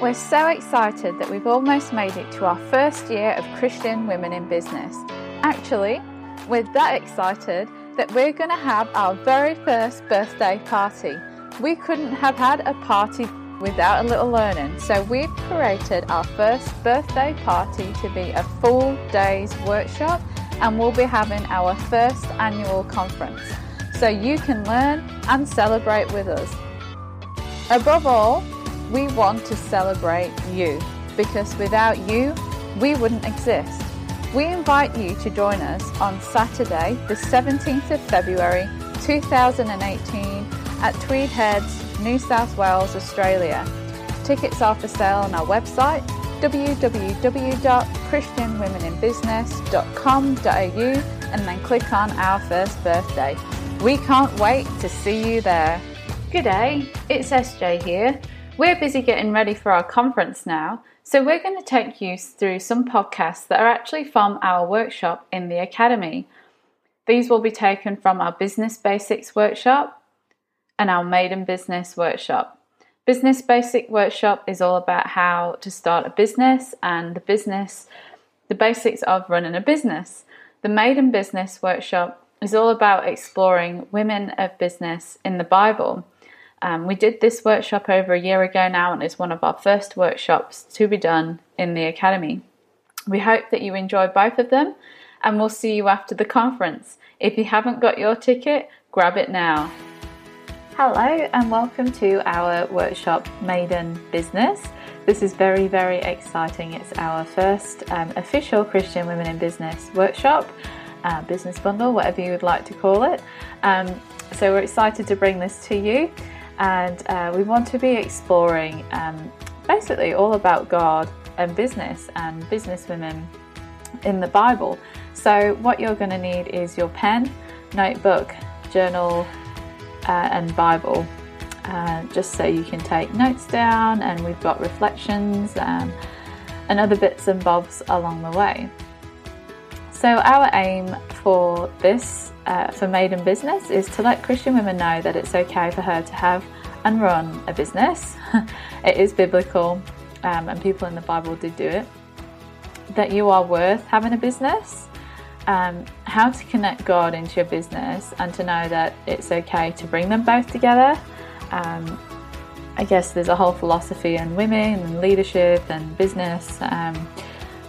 We're so excited that we've almost made it to our first year of Christian Women in Business. Actually, we're that excited that we're going to have our very first birthday party. We couldn't have had a party without a little learning, so we've created our first birthday party to be a full day's workshop and we'll be having our first annual conference so you can learn and celebrate with us. Above all, we want to celebrate you because without you, we wouldn't exist. We invite you to join us on Saturday, the 17th of February 2018 at Tweed Heads, New South Wales, Australia. Tickets are for sale on our website www.christianwomeninbusiness.com.au and then click on our first birthday. We can't wait to see you there. G'day, it's SJ here. We're busy getting ready for our conference now, so we're going to take you through some podcasts that are actually from our workshop in the Academy. These will be taken from our Business Basics workshop and our Maiden Business workshop. Business Basic workshop is all about how to start a business and the business, the basics of running a business. The Maiden Business workshop is all about exploring women of business in the Bible. Um, we did this workshop over a year ago now, and it's one of our first workshops to be done in the Academy. We hope that you enjoy both of them, and we'll see you after the conference. If you haven't got your ticket, grab it now. Hello, and welcome to our workshop Maiden Business. This is very, very exciting. It's our first um, official Christian Women in Business workshop, uh, business bundle, whatever you would like to call it. Um, so, we're excited to bring this to you and uh, we want to be exploring um, basically all about God and business and businesswomen in the Bible. So, what you're going to need is your pen, notebook, journal, uh, and Bible, uh, just so you can take notes down. And we've got reflections um, and other bits and bobs along the way. So, our aim for this uh, for Maiden Business is to let Christian women know that it's okay for her to have and run a business. it is biblical, um, and people in the Bible did do it. That you are worth having a business, um, how to connect God into your business, and to know that it's okay to bring them both together. Um, I guess there's a whole philosophy in women and leadership and business um,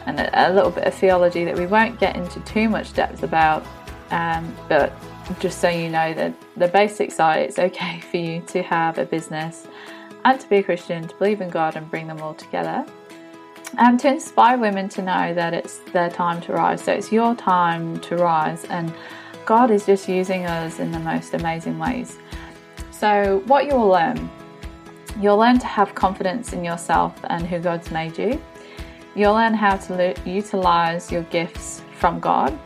and a, little bit of theology that we won't get into too much depth about um, but just so you know that the basics are it's okay for you to have a business and to be a Christian, to believe in God and bring them all together. And to inspire women to know that it's their time to rise. So it's your time to rise, and God is just using us in the most amazing ways. So, what you will learn you'll learn to have confidence in yourself and who God's made you. You'll learn how to utilize your gifts from God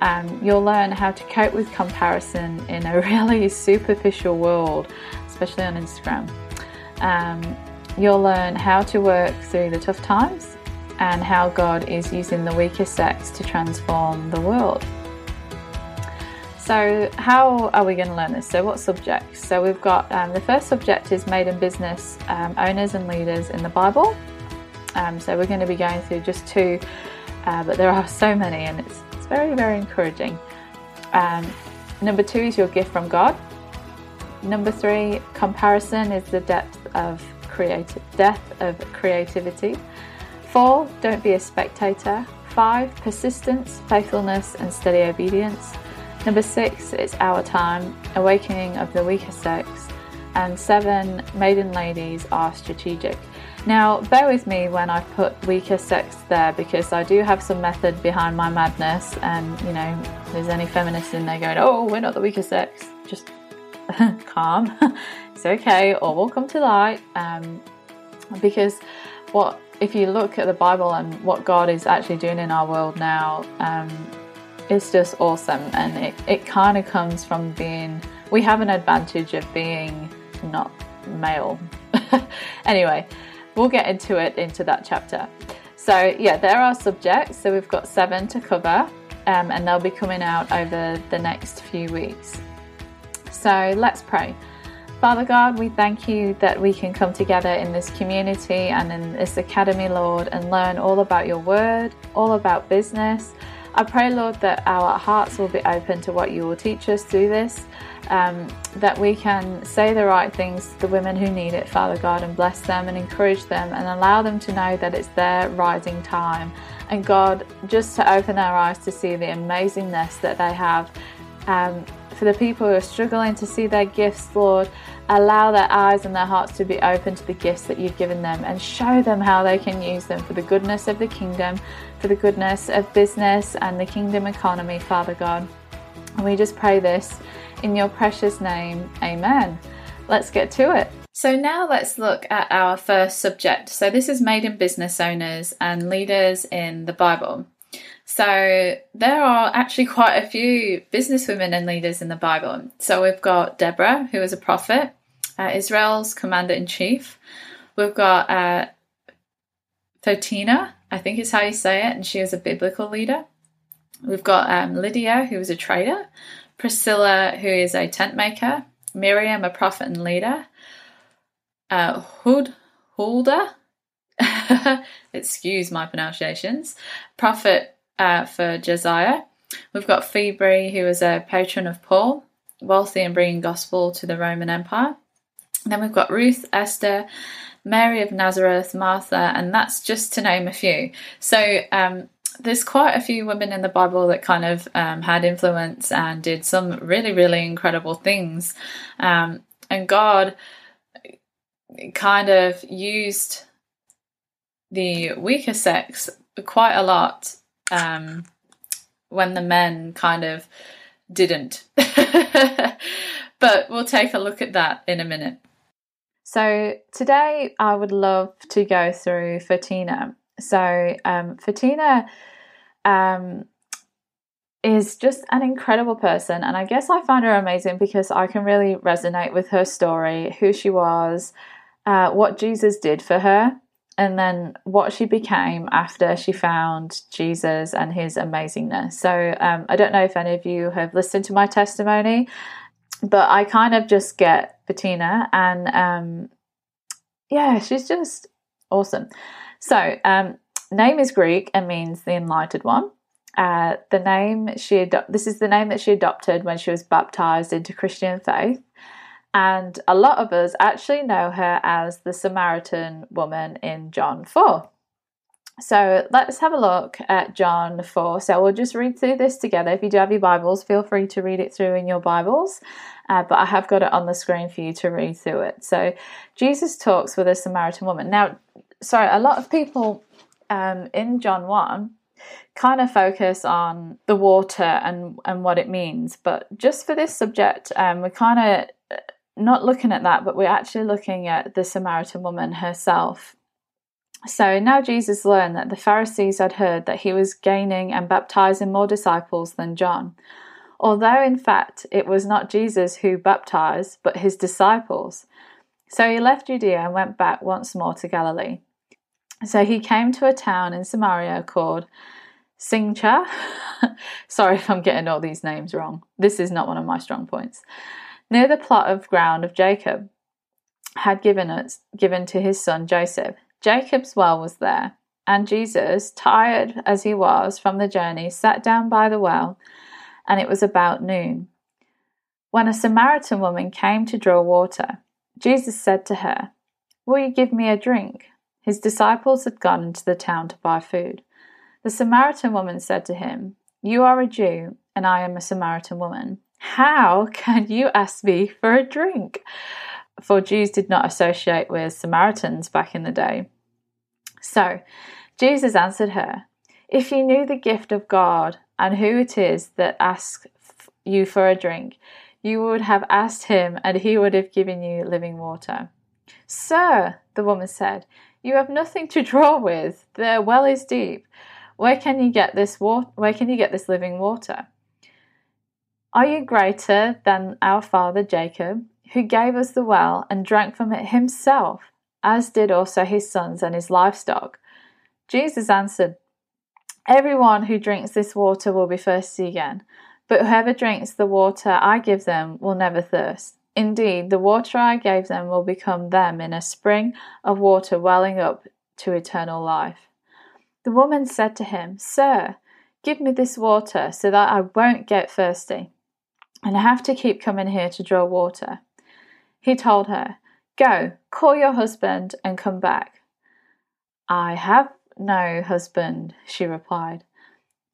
um, you'll learn how to cope with comparison in a really superficial world, especially on Instagram. Um, you'll learn how to work through the tough times and how God is using the weaker sex to transform the world. So, how are we going to learn this? So, what subjects? So, we've got um, the first subject is Maiden Business um, Owners and Leaders in the Bible. Um, so, we're going to be going through just two, uh, but there are so many, and it's it's very, very encouraging. Um, number two is your gift from God. Number three, comparison is the depth of creative depth of creativity. Four, don't be a spectator. Five, persistence, faithfulness, and steady obedience. Number six, it's our time, awakening of the weaker sex. And seven, maiden ladies are strategic. Now, bear with me when I put weaker sex there because I do have some method behind my madness, and you know, there's any feminists in there going, "Oh, we're not the weaker sex." Just calm. it's okay. All will come to light. Um, because what if you look at the Bible and what God is actually doing in our world now, um, it's just awesome, and it it kind of comes from being. We have an advantage of being not male. anyway, we'll get into it into that chapter. So, yeah, there are subjects. So, we've got seven to cover, um, and they'll be coming out over the next few weeks. So, let's pray. Father God, we thank you that we can come together in this community and in this academy, Lord, and learn all about your word, all about business. I pray, Lord, that our hearts will be open to what you will teach us through this, um, that we can say the right things to the women who need it, Father God, and bless them and encourage them and allow them to know that it's their rising time. And God, just to open their eyes to see the amazingness that they have. Um, for the people who are struggling to see their gifts, Lord, allow their eyes and their hearts to be open to the gifts that you've given them and show them how they can use them for the goodness of the kingdom, for the goodness of business and the kingdom economy, Father God. And we just pray this in your precious name. Amen. Let's get to it. So, now let's look at our first subject. So, this is made in business owners and leaders in the Bible. So there are actually quite a few businesswomen and leaders in the Bible. So we've got Deborah, who is a prophet, uh, Israel's commander in chief. We've got uh, I think is how you say it, and she was a biblical leader. We've got um, Lydia, who is a trader, Priscilla, who is a tent maker, Miriam, a prophet and leader, uh, Hud, Huldah, excuse my pronunciations, prophet uh, for Josiah. We've got Phoebe, who was a patron of Paul, wealthy and bringing gospel to the Roman Empire. And then we've got Ruth, Esther, Mary of Nazareth, Martha, and that's just to name a few. So um, there's quite a few women in the Bible that kind of um, had influence and did some really, really incredible things. Um, and God kind of used the weaker sex quite a lot um, when the men kind of didn't. but we'll take a look at that in a minute. So, today I would love to go through Photina. So, um, Photina um, is just an incredible person, and I guess I find her amazing because I can really resonate with her story, who she was, uh, what Jesus did for her, and then what she became after she found Jesus and his amazingness. So um, I don't know if any of you have listened to my testimony, but I kind of just get Photina, and um, yeah, she's just awesome. So um, name is Greek and means the enlightened one. Uh, the name she ado- this is the name that she adopted when she was baptized into Christian faith. And a lot of us actually know her as the Samaritan woman in John 4. So let's have a look at John 4. So we'll just read through this together. If you do have your Bibles, feel free to read it through in your Bibles. Uh, but I have got it on the screen for you to read through it. So Jesus talks with a Samaritan woman. Now, sorry, a lot of people um, in John 1 kind of focus on the water and, and what it means. But just for this subject, um, we kind of not looking at that, but we're actually looking at the Samaritan woman herself. So now Jesus learned that the Pharisees had heard that he was gaining and baptizing more disciples than John, although in fact it was not Jesus who baptized, but his disciples. So he left Judea and went back once more to Galilee. So he came to a town in Samaria called Sychar. Sorry if I'm getting all these names wrong. This is not one of my strong points near the plot of ground of Jacob had given us given to his son Joseph. Jacob's well was there, and Jesus, tired as he was from the journey, sat down by the well, and it was about noon. When a Samaritan woman came to draw water, Jesus said to her, Will you give me a drink? His disciples had gone into the town to buy food. The Samaritan woman said to him, You are a Jew, and I am a Samaritan woman. How can you ask me for a drink? For Jews did not associate with Samaritans back in the day. So Jesus answered her, If you knew the gift of God and who it is that asks you for a drink, you would have asked him, and he would have given you living water. Sir, the woman said, you have nothing to draw with. The well is deep. Where can you get this water? Where can you get this living water? Are you greater than our father Jacob, who gave us the well and drank from it himself, as did also his sons and his livestock? Jesus answered, Everyone who drinks this water will be thirsty again, but whoever drinks the water I give them will never thirst. Indeed, the water I gave them will become them in a spring of water welling up to eternal life. The woman said to him, Sir, give me this water so that I won't get thirsty and have to keep coming here to draw water. He told her, Go, call your husband and come back. I have no husband, she replied.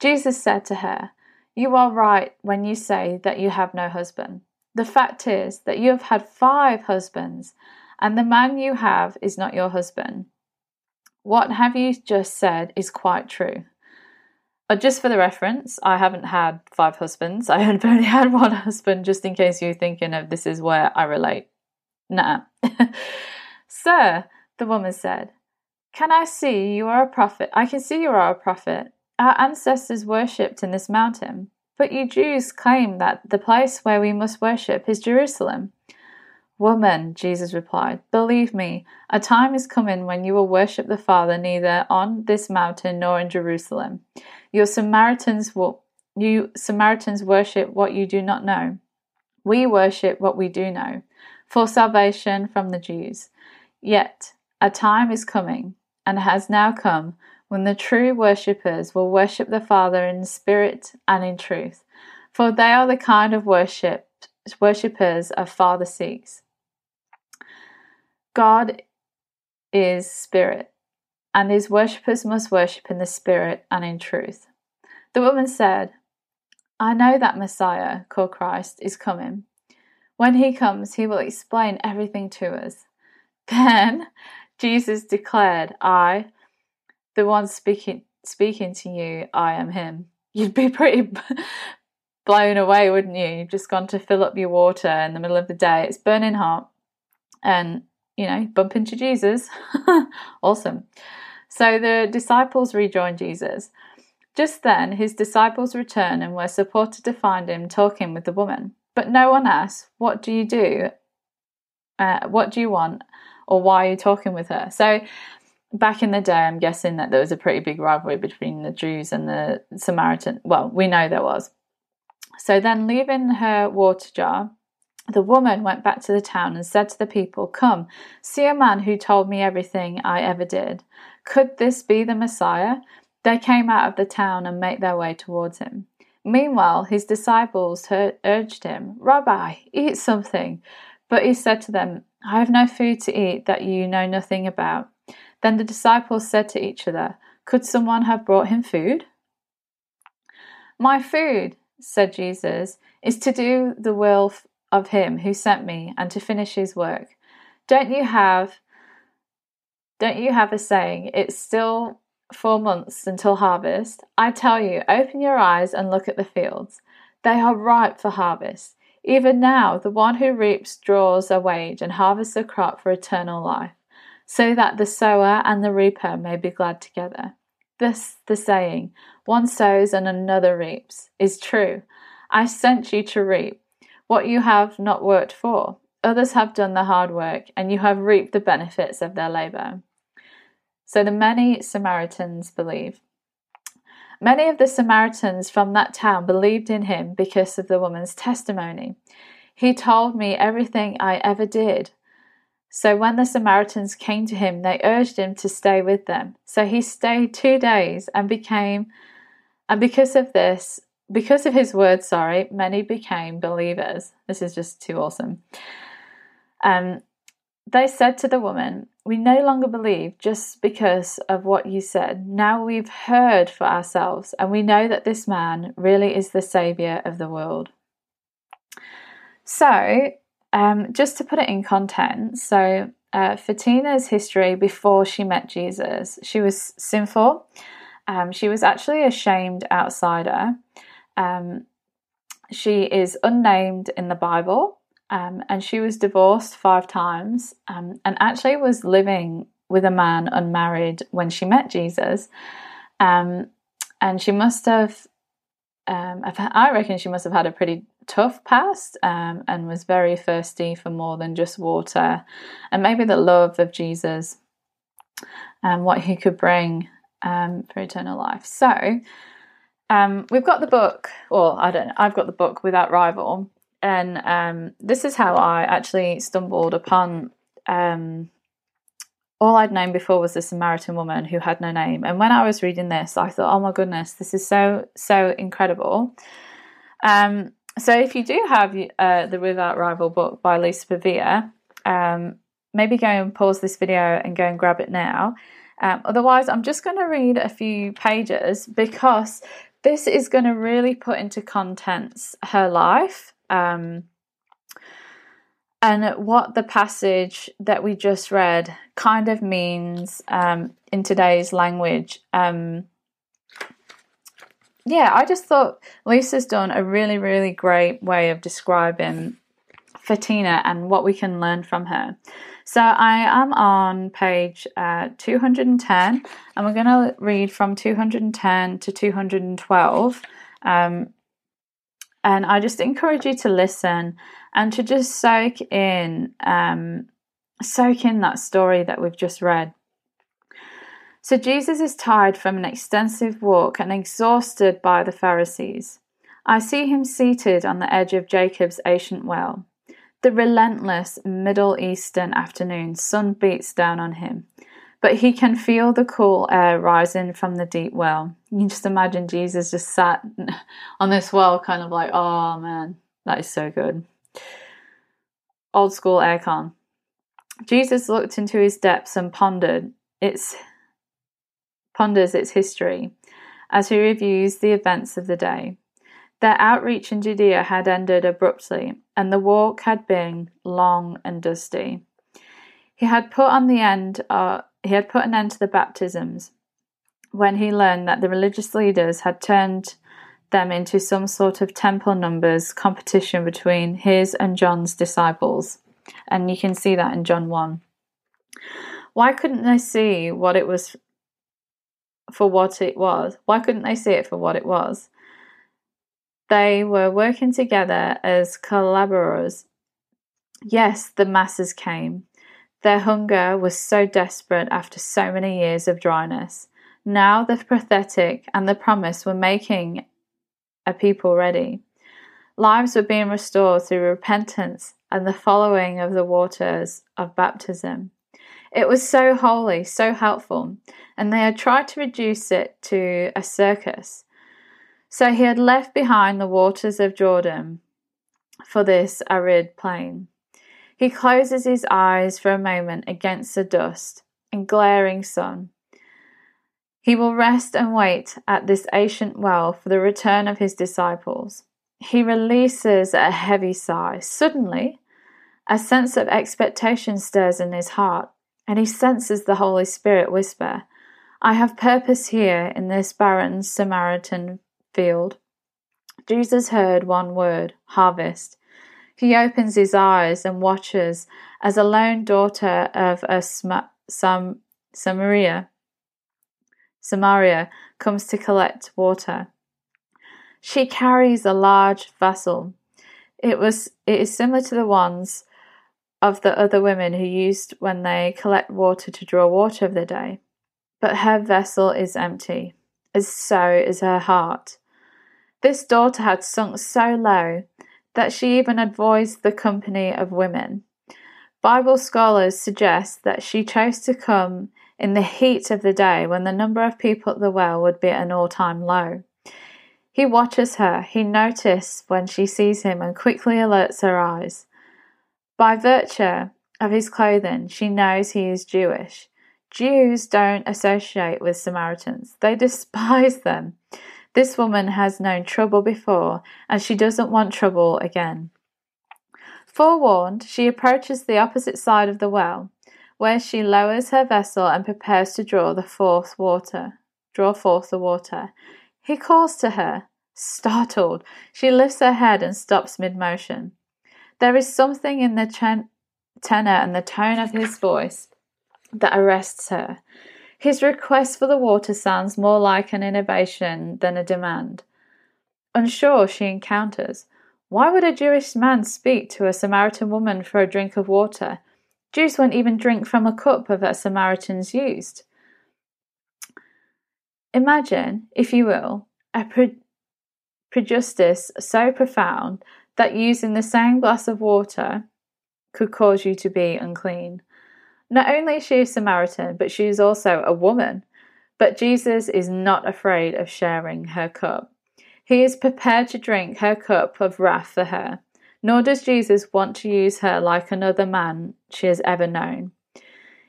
Jesus said to her, You are right when you say that you have no husband. The fact is that you have had five husbands, and the man you have is not your husband. What have you just said is quite true. But just for the reference, I haven't had five husbands. I have only had one husband, just in case you're thinking of this is where I relate. Nah. Sir, the woman said, Can I see you are a prophet? I can see you are a prophet. Our ancestors worshipped in this mountain. But you Jews claim that the place where we must worship is Jerusalem. Woman, Jesus replied, believe me, a time is coming when you will worship the Father neither on this mountain nor in Jerusalem. Your Samaritans will you Samaritans worship what you do not know. We worship what we do know, for salvation from the Jews. Yet a time is coming, and has now come, when the true worshippers will worship the Father in spirit and in truth, for they are the kind of worship worshippers a Father seeks. God is spirit, and his worshippers must worship in the spirit and in truth. The woman said, I know that Messiah, called Christ, is coming. When he comes, he will explain everything to us. Then Jesus declared, I, the one speaking speaking to you, I am him. You'd be pretty blown away, wouldn't you? You've just gone to fill up your water in the middle of the day. It's burning hot, and you know, bump into Jesus. awesome. So the disciples rejoined Jesus. Just then, his disciples return and were supported to find him talking with the woman. But no one asked, What do you do? Uh, what do you want? Or why are you talking with her? So back in the day, I'm guessing that there was a pretty big rivalry between the Jews and the Samaritan. Well, we know there was. So then, leaving her water jar, the woman went back to the town and said to the people, Come, see a man who told me everything I ever did. Could this be the Messiah? They came out of the town and made their way towards him. Meanwhile, his disciples urged him, Rabbi, eat something. But he said to them, I have no food to eat that you know nothing about. Then the disciples said to each other, Could someone have brought him food? My food, said Jesus, is to do the will of him who sent me and to finish his work. Don't you have don't you have a saying, it's still four months until harvest? I tell you, open your eyes and look at the fields. They are ripe for harvest. Even now, the one who reaps draws a wage and harvests a crop for eternal life so that the sower and the reaper may be glad together. This, the saying, one sows and another reaps, is true. I sent you to reap what you have not worked for. Others have done the hard work, and you have reaped the benefits of their labor. So the many Samaritans believe. Many of the Samaritans from that town believed in him because of the woman's testimony. He told me everything I ever did. So when the Samaritans came to him, they urged him to stay with them. So he stayed two days and became, and because of this, because of his word, sorry, many became believers. This is just too awesome. Um, they said to the woman, We no longer believe just because of what you said. Now we've heard for ourselves, and we know that this man really is the Saviour of the world. So, um, just to put it in context, so uh, Photina's history before she met Jesus, she was sinful. Um, she was actually a shamed outsider. Um, she is unnamed in the Bible, um, and she was divorced five times, um, and actually was living with a man unmarried when she met Jesus. Um, and she must have, um, I reckon, she must have had a pretty tough past um, and was very thirsty for more than just water and maybe the love of Jesus and what he could bring for eternal life. So um, we've got the book, or I don't know, I've got the book Without Rival. and um, this is how I actually stumbled upon. Um, all I'd known before was the Samaritan woman who had no name. And when I was reading this, I thought, oh my goodness, this is so, so incredible. Um, so if you do have uh, the Without Rival book by Lisa Bevere, um, maybe go and pause this video and go and grab it now. Um, otherwise, I'm just going to read a few pages because this is going to really put into contents her life um, and what the passage that we just read kind of means um, in today's language. Um, yeah, I just thought Lisa's done a really, really great way of describing Photina and what we can learn from her. So I am on page uh, 210, and we're going to read from 210 to 212. Um, and I just encourage you to listen and to just soak in, um, soak in that story that we've just read. So Jesus is tired from an extensive walk and exhausted by the Pharisees. I see him seated on the edge of Jacob's ancient well. The relentless Middle Eastern afternoon sun beats down on him, but he can feel the cool air rising from the deep well. You can just imagine Jesus just sat on this well, kind of like, oh man, that is so good. Old school aircon. Jesus looked into his depths and pondered its ponders its history as he reviews the events of the day. Their outreach in Judea had ended abruptly, and the walk had been long and dusty. He had put on the end. Uh, he had put an end to the baptisms when he learned that the religious leaders had turned them into some sort of temple numbers competition between his and John's disciples. And you can see that in John 1. Why couldn't they see what it was for what it was? Why couldn't they see it for what it was? They were working together as collaborators. Yes, the masses came. Their hunger was so desperate after so many years of dryness. Now the pathetic and the promise were making a people ready. Lives were being restored through repentance and the following of the waters of baptism. It was so holy, so helpful, and they had tried to reduce it to a circus. So he had left behind the waters of Jordan for this arid plain. He closes his eyes for a moment against the dust and glaring sun. He will rest and wait at this ancient well for the return of his disciples. He releases a heavy sigh. Suddenly, a sense of expectation stirs in his heart, and he senses the Holy Spirit whisper, I have purpose here in this barren Samaritan field. Jesus heard one word, harvest. He opens his eyes and watches as a lone daughter of a Sm- Sam- Samaria, Samaria comes to collect water. She carries a large vessel. It was it is similar to the ones of the other women who used when they collect water to draw water of the day. But her vessel is empty, as so is her heart. This daughter had sunk so low that she even avoids the company of women. Bible scholars suggest that she chose to come in the heat of the day when the number of people at the well would be at an all time low. He watches her, he notices when she sees him and quickly alerts her eyes. By virtue of his clothing, she knows he is Jewish. Jews don't associate with Samaritans, they despise them. This woman has known trouble before, and she doesn't want trouble again. Forewarned, she approaches the opposite side of the well, where she lowers her vessel and prepares to draw the fourth water. Draw forth the water. He calls to her. Startled, she lifts her head and stops mid motion. There is something in the chen- tenor and the tone of his voice that arrests her. His request for the water sounds more like an innovation than a demand. Unsure, she encounters. Why would a Jewish man speak to a Samaritan woman for a drink of water? Jews won't even drink from a cup that Samaritans used. Imagine, if you will, a pre- prejudice so profound that using the same glass of water could cause you to be unclean. Not only is she a Samaritan, but she is also a woman. But Jesus is not afraid of sharing her cup. He is prepared to drink her cup of wrath for her. Nor does Jesus want to use her like another man she has ever known.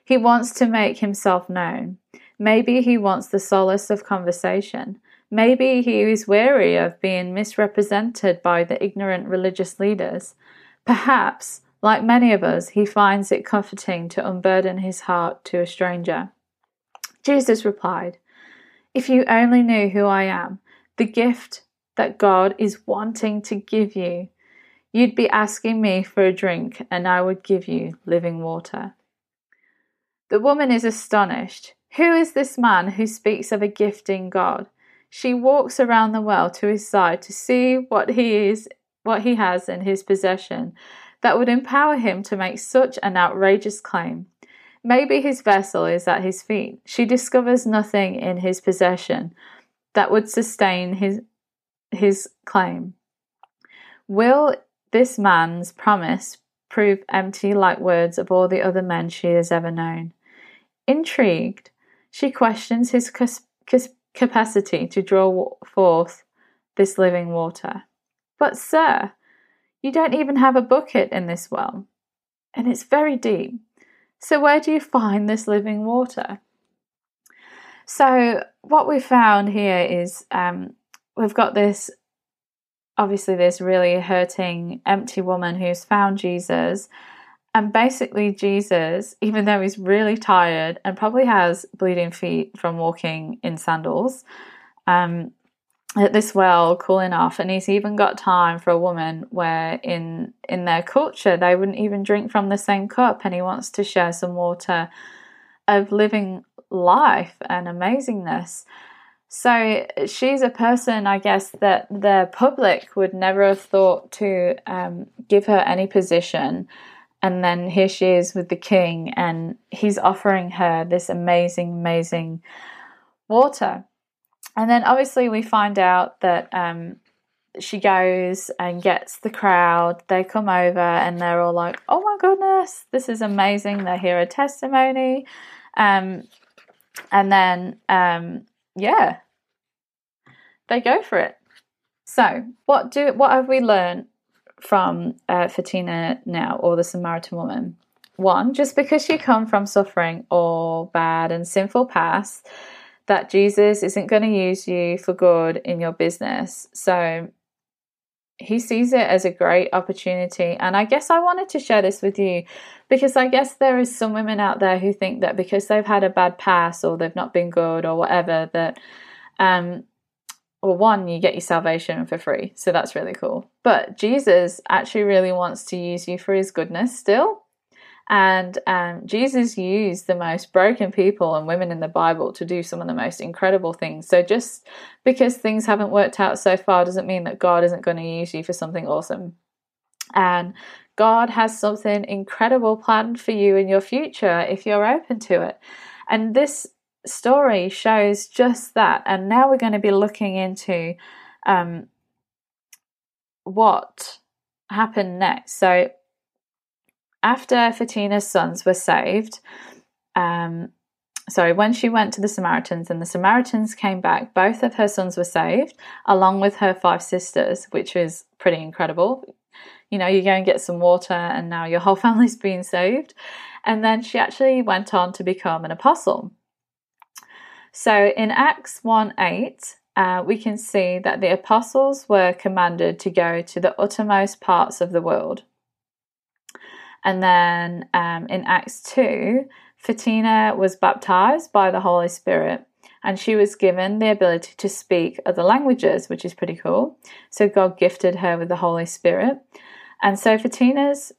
He wants to make himself known. Maybe he wants the solace of conversation. Maybe he is weary of being misrepresented by the ignorant religious leaders. Perhaps, like many of us, he finds it comforting to unburden his heart to a stranger. Jesus replied, If you only knew who I am, the gift that God is wanting to give you, you'd be asking me for a drink, and I would give you living water. The woman is astonished. Who is this man who speaks of a gift in God? She walks around the well to his side to see what he is what he has in his possession that would empower him to make such an outrageous claim. Maybe his vessel is at his feet. She discovers nothing in his possession that would sustain his his claim. Will this man's promise prove empty like words of all the other men she has ever known? Intrigued, she questions his capacity to draw forth this living water. But, sir, you don't even have a bucket in this well, and it's very deep. So, where do you find this living water? So, what we found here is um, we've got this obviously, this really hurting, empty woman who's found Jesus and basically, Jesus, even though he's really tired and probably has bleeding feet from walking in sandals, um, at this well cooling off, and he's even got time for a woman where in in their culture they wouldn't even drink from the same cup, and he wants to share some water of living life and amazingness. So she's a person, I guess, that the public would never have thought to um, give her any position and then here she is with the king, and he's offering her this amazing, amazing water. And then obviously we find out that um, she goes and gets the crowd. They come over and they're all like, "Oh my goodness, this is amazing!" They hear a testimony, um, and then um, yeah, they go for it. So, what do what have we learned from uh, Photina now, or the Samaritan woman. One, just because you come from suffering or bad and sinful past, that Jesus isn't going to use you for good in your business. So he sees it as a great opportunity. And I guess I wanted to share this with you because I guess there is some women out there who think that because they've had a bad past or they've not been good or whatever, that um, well, one, you get your salvation for free. So that's really cool. But Jesus actually really wants to use you for his goodness still. And um, Jesus used the most broken people and women in the Bible to do some of the most incredible things. So just because things haven't worked out so far doesn't mean that God isn't going to use you for something awesome. And God has something incredible planned for you in your future if you're open to it. And this story shows just that. And now we're going to be looking into um, what happened next. So, after Photina's sons were saved, um, sorry, when she went to the Samaritans and the Samaritans came back, both of her sons were saved, along with her five sisters, which was pretty incredible. You know, you go and get some water, and now your whole family's being saved. And then she actually went on to become an apostle. So in Acts 1 8, uh, we can see that the apostles were commanded to go to the uttermost parts of the world. And then um, in Acts 2, Photina was baptized by the Holy Spirit and she was given the ability to speak other languages, which is pretty cool. So God gifted her with the Holy Spirit. And so Photina's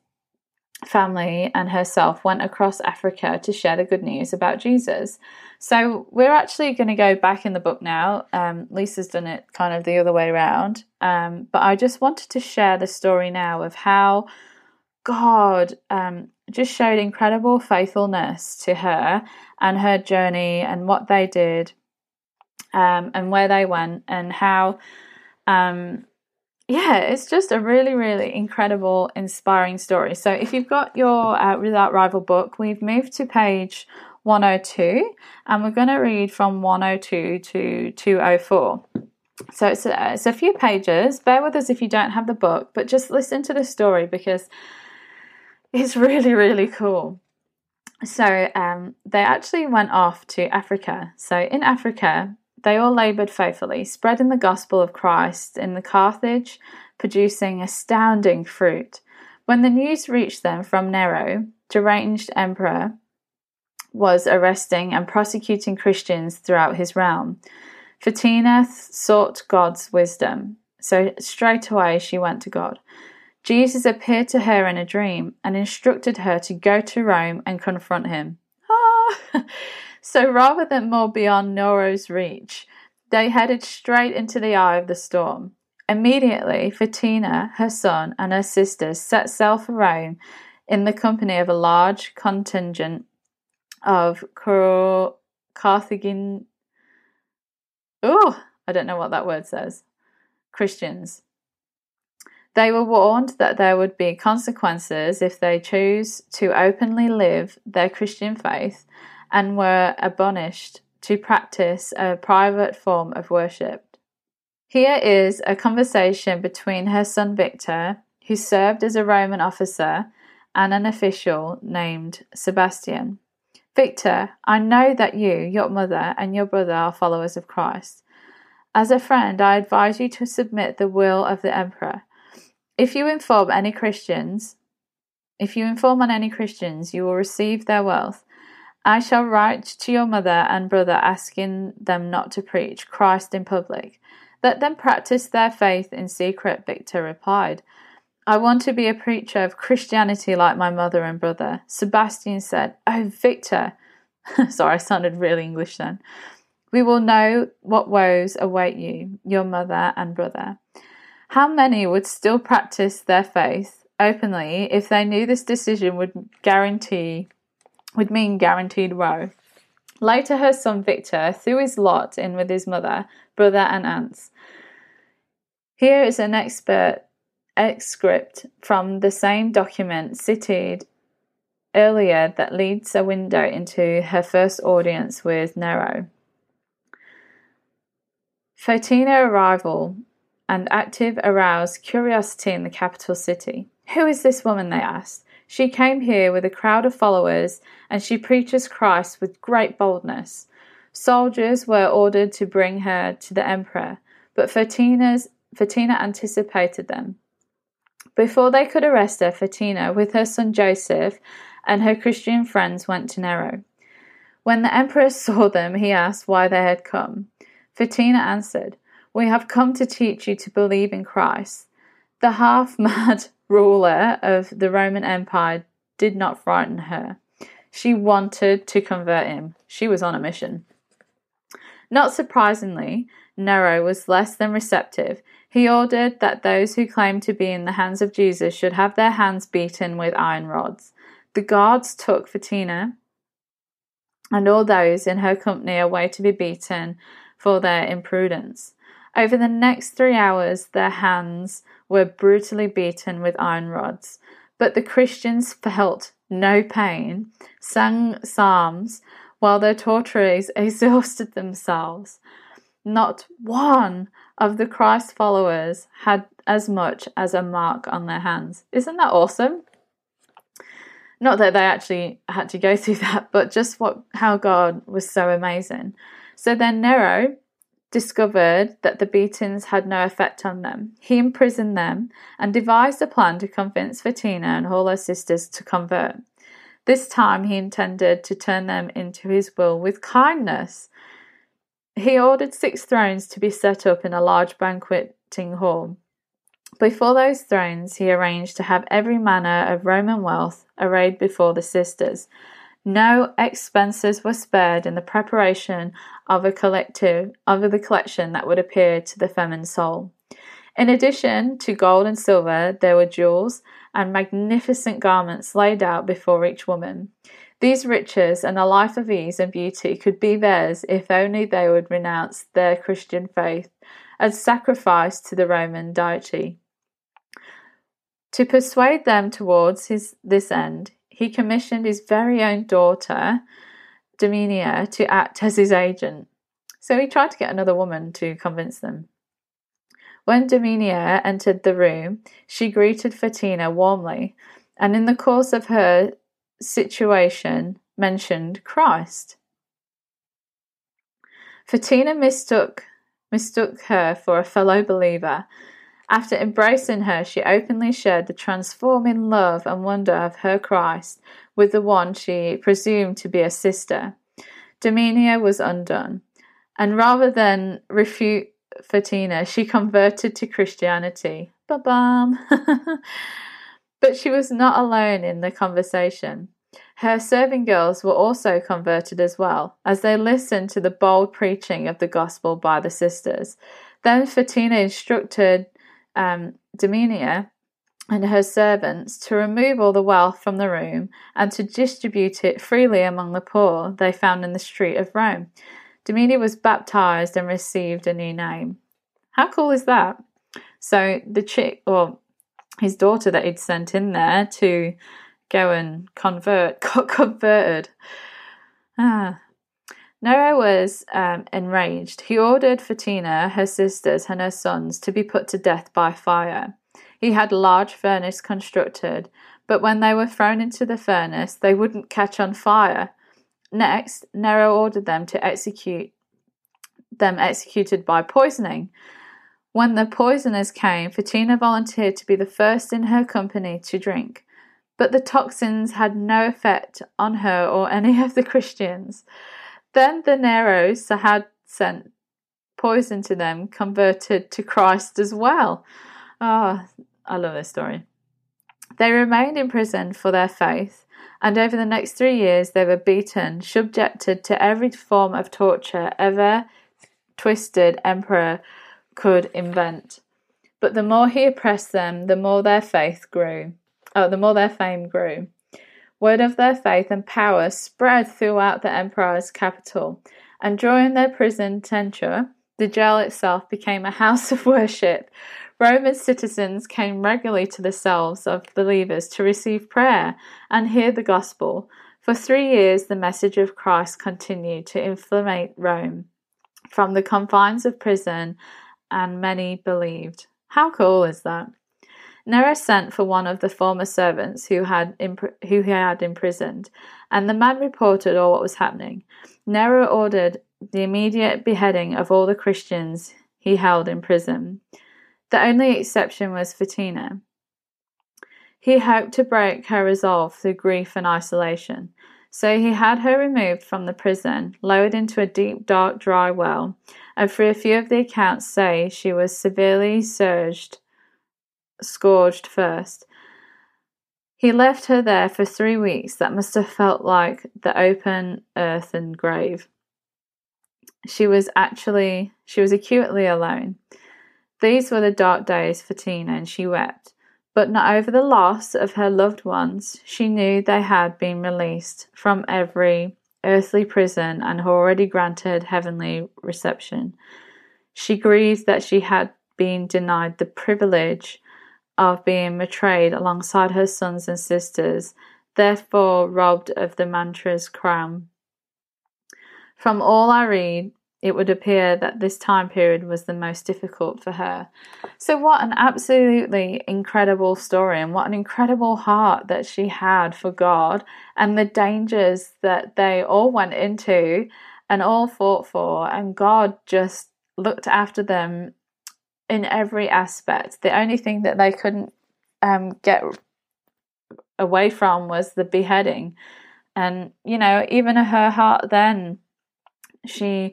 family and herself went across Africa to share the good news about Jesus. So we're actually going to go back in the book now. Um, Lisa's done it kind of the other way around. Um, but I just wanted to share the story now of how God um, just showed incredible faithfulness to her and her journey and what they did um, and where they went and how um, yeah, it's just a really, really incredible, inspiring story. So if you've got your uh, Without Rival book, we've moved to page 102 and we're going to read from 102 to 204. So it's a, it's a few pages. Bear with us if you don't have the book, but just listen to the story because it's really, really cool. So um, they actually went off to Africa. So in Africa, they all laboured faithfully, spreading the gospel of Christ in the Carthage, producing astounding fruit. When the news reached them from Nero, deranged emperor was arresting and prosecuting Christians throughout his realm. Photina sought God's wisdom, so straight away she went to God. Jesus appeared to her in a dream and instructed her to go to Rome and confront him. Ah! So rather than more beyond Nero's reach, they headed straight into the eye of the storm. Immediately, Photina, her son, and her sisters set sail for Rome in the company of a large contingent of Carthaginian. Oh, I don't know what that word says. Christians. They were warned that there would be consequences if they chose to openly live their Christian faith and were admonished to practice a private form of worship. Here is a conversation between her son Victor, who served as a Roman officer, and an official named Sebastian. Victor, I know that you, your mother, and your brother are followers of Christ. As a friend, I advise you to submit the will of the emperor. If you inform any Christians, if you inform on any Christians, you will receive their wealth I shall write to your mother and brother asking them not to preach Christ in public. Let them practice their faith in secret, Victor replied. I want to be a preacher of Christianity like my mother and brother. Sebastian said, Oh, Victor. Sorry, I sounded really English then. We will know what woes await you, your mother and brother. How many would still practice their faith openly if they knew this decision would guarantee would mean guaranteed woe. Later, her son Victor threw his lot in with his mother, brother, and aunts. Here is an expert excerpt from the same document cited earlier that leads a window into her first audience with Nero. Photina arrival and active aroused curiosity in the capital city. Who is this woman? they asked. She came here with a crowd of followers, and she preaches Christ with great boldness. Soldiers were ordered to bring her to the emperor, but Photina's, Photina anticipated them. Before they could arrest her, Photina, with her son Joseph and her Christian friends, went to Nero. When the emperor saw them, he asked why they had come. Photina answered, We have come to teach you to believe in Christ. The half mad ruler of the Roman Empire did not frighten her. She wanted to convert him. She was on a mission. Not surprisingly, Nero was less than receptive. He ordered that those who claimed to be in the hands of Jesus should have their hands beaten with iron rods. The guards took Photina and all those in her company away to be beaten for their imprudence. Over the next three hours, their hands were brutally beaten with iron rods. But the Christians felt no pain, sang psalms, while their torturers exhausted themselves. Not one of the Christ followers had as much as a mark on their hands. Isn't that awesome? Not that they actually had to go through that, but just what how God was so amazing. So then Nero discovered that the beatings had no effect on them. He imprisoned them and devised a plan to convince Photina and all her sisters to convert. This time he intended to turn them into his will with kindness. He ordered six thrones to be set up in a large banqueting hall. Before those thrones, he arranged to have every manner of Roman wealth arrayed before the sisters. No expenses were spared in the preparation of a collective of the collection that would appear to the feminine soul. In addition to gold and silver, there were jewels and magnificent garments laid out before each woman. These riches and a life of ease and beauty could be theirs if only they would renounce their Christian faith, as sacrifice to the Roman deity. To persuade them towards his, this end, he commissioned his very own daughter, Dominia, to act as his agent. So he tried to get another woman to convince them. When Dominia entered the room, she greeted Photina warmly, and in the course of her situation mentioned Christ. Photina mistook mistook her for a fellow believer. After embracing her, she openly shared the transforming love and wonder of her Christ with the one she presumed to be a sister. Dominia was undone, and rather than refute Photina, she converted to Christianity. Ba-bam! but she was not alone in the conversation. Her serving girls were also converted as well, as they listened to the bold preaching of the gospel by the sisters. Then Photina instructed um, Dominia and her servants to remove all the wealth from the room and to distribute it freely among the poor they found in the street of Rome. Dominia was baptized and received a new name. How cool is that? So the chick, or his daughter that he'd sent in there to go and convert, got converted. Ah. Nero was um, enraged. He ordered Photina, her sisters, and her sons to be put to death by fire. He had a large furnace constructed, but when they were thrown into the furnace, they wouldn't catch on fire. Next, Nero ordered them to execute them executed by poisoning. When the poisoners came, Photina volunteered to be the first in her company to drink but the toxins had no effect on her or any of the Christians. Then the Neros had sent poison to them, converted to Christ as well. Ah, oh, I love this story. They remained in prison for their faith, and over the next three years they were beaten, subjected to every form of torture ever twisted emperor could invent. But the more he oppressed them, the more their faith grew oh, the more their fame grew. Word of their faith and power spread throughout the empire's capital, and during their prison tenure, the jail itself became a house of worship. Roman citizens came regularly to the cells of believers to receive prayer and hear the gospel. For three years, the message of Christ continued to inflammate Rome from the confines of prison, and many believed. How cool is that? Nero sent for one of the former servants who had imp- who he had imprisoned, and the man reported all what was happening. Nero ordered the immediate beheading of all the Christians he held in prison. The only exception was Photina. He hoped to break her resolve through grief and isolation, so he had her removed from the prison, lowered into a deep, dark, dry well, and for a few of the accounts say she was severely scourged scourged first. He left her there for three weeks that must have felt like the open earthen grave. She was actually, she was acutely alone. These were the dark days for Tina, and she wept, but not over the loss of her loved ones. She knew they had been released from every earthly prison and already granted heavenly reception. She grieved that she had been denied the privilege of being betrayed alongside her sons and sisters, therefore robbed of the martyr's crown. From all I read, it would appear that this time period was the most difficult for her. So, what an absolutely incredible story, and what an incredible heart that she had for God, and the dangers that they all went into and all fought for, and God just looked after them in every aspect. The only thing that they couldn't um, get away from was the beheading. And, you know, even her heart then, she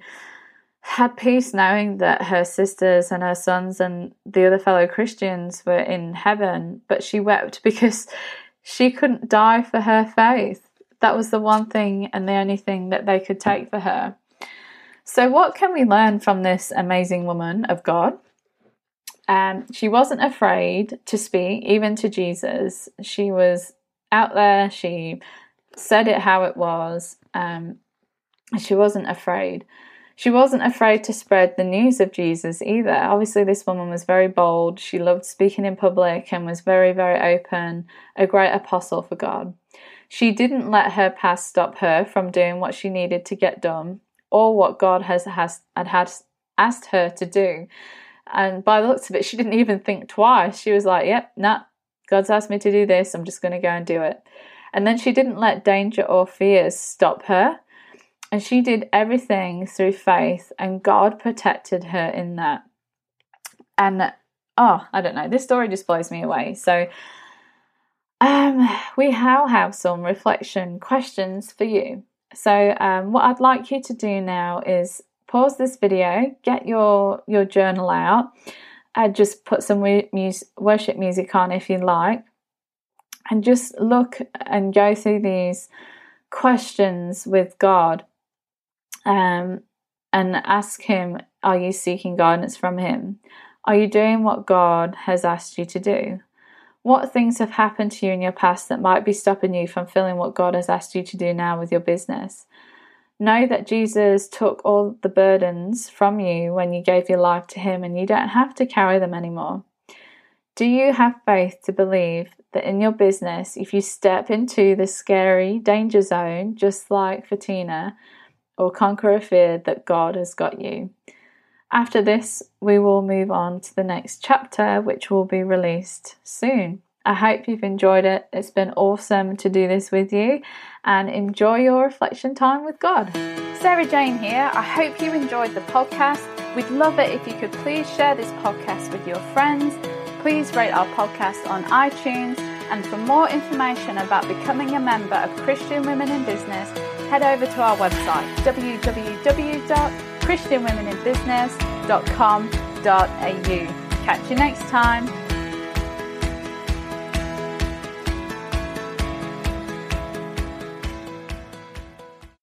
had peace knowing that her sisters and her sons and the other fellow Christians were in heaven, but she wept because she couldn't die for her faith. That was the one thing and the only thing that they could take for her. So, what can we learn from this amazing woman of God? Um, she wasn't afraid to speak, even to Jesus. She was out there. She said it how it was. Um, she wasn't afraid. She wasn't afraid to spread the news of Jesus either. Obviously, this woman was very bold. She loved speaking in public and was very, very open, a great apostle for God. She didn't let her past stop her from doing what she needed to get done or what God has, has had, had asked her to do. And by the looks of it, she didn't even think twice. She was like, yep, nah, God's asked me to do this. I'm just going to go and do it. And then she didn't let danger or fears stop her. And she did everything through faith, and God protected her in that. And oh, I don't know, this story just blows me away. So, um, we now have some reflection questions for you. So, um, what I'd like you to do now is pause this video, get your your journal out, and just put some worship music on if you like, and just look and go through these questions with God, um, and ask Him: Are you seeking guidance from Him? Are you doing what God has asked you to do? What things have happened to you in your past that might be stopping you from filling what God has asked you to do now with your business? Know that Jesus took all the burdens from you when you gave your life to Him and you don't have to carry them anymore. Do you have faith to believe that in your business, if you step into the scary danger zone, just like Photina, or conquer a fear, that God has got you? After this, we will move on to the next chapter, which will be released soon. I hope you've enjoyed it. It's been awesome to do this with you and enjoy your reflection time with God. Sarah Jane here. I hope you enjoyed the podcast. We'd love it if you could please share this podcast with your friends. Please rate our podcast on iTunes. And for more information about becoming a member of Christian Women in Business, head over to our website www.christianwomeninbusiness.com.au. Catch you next time.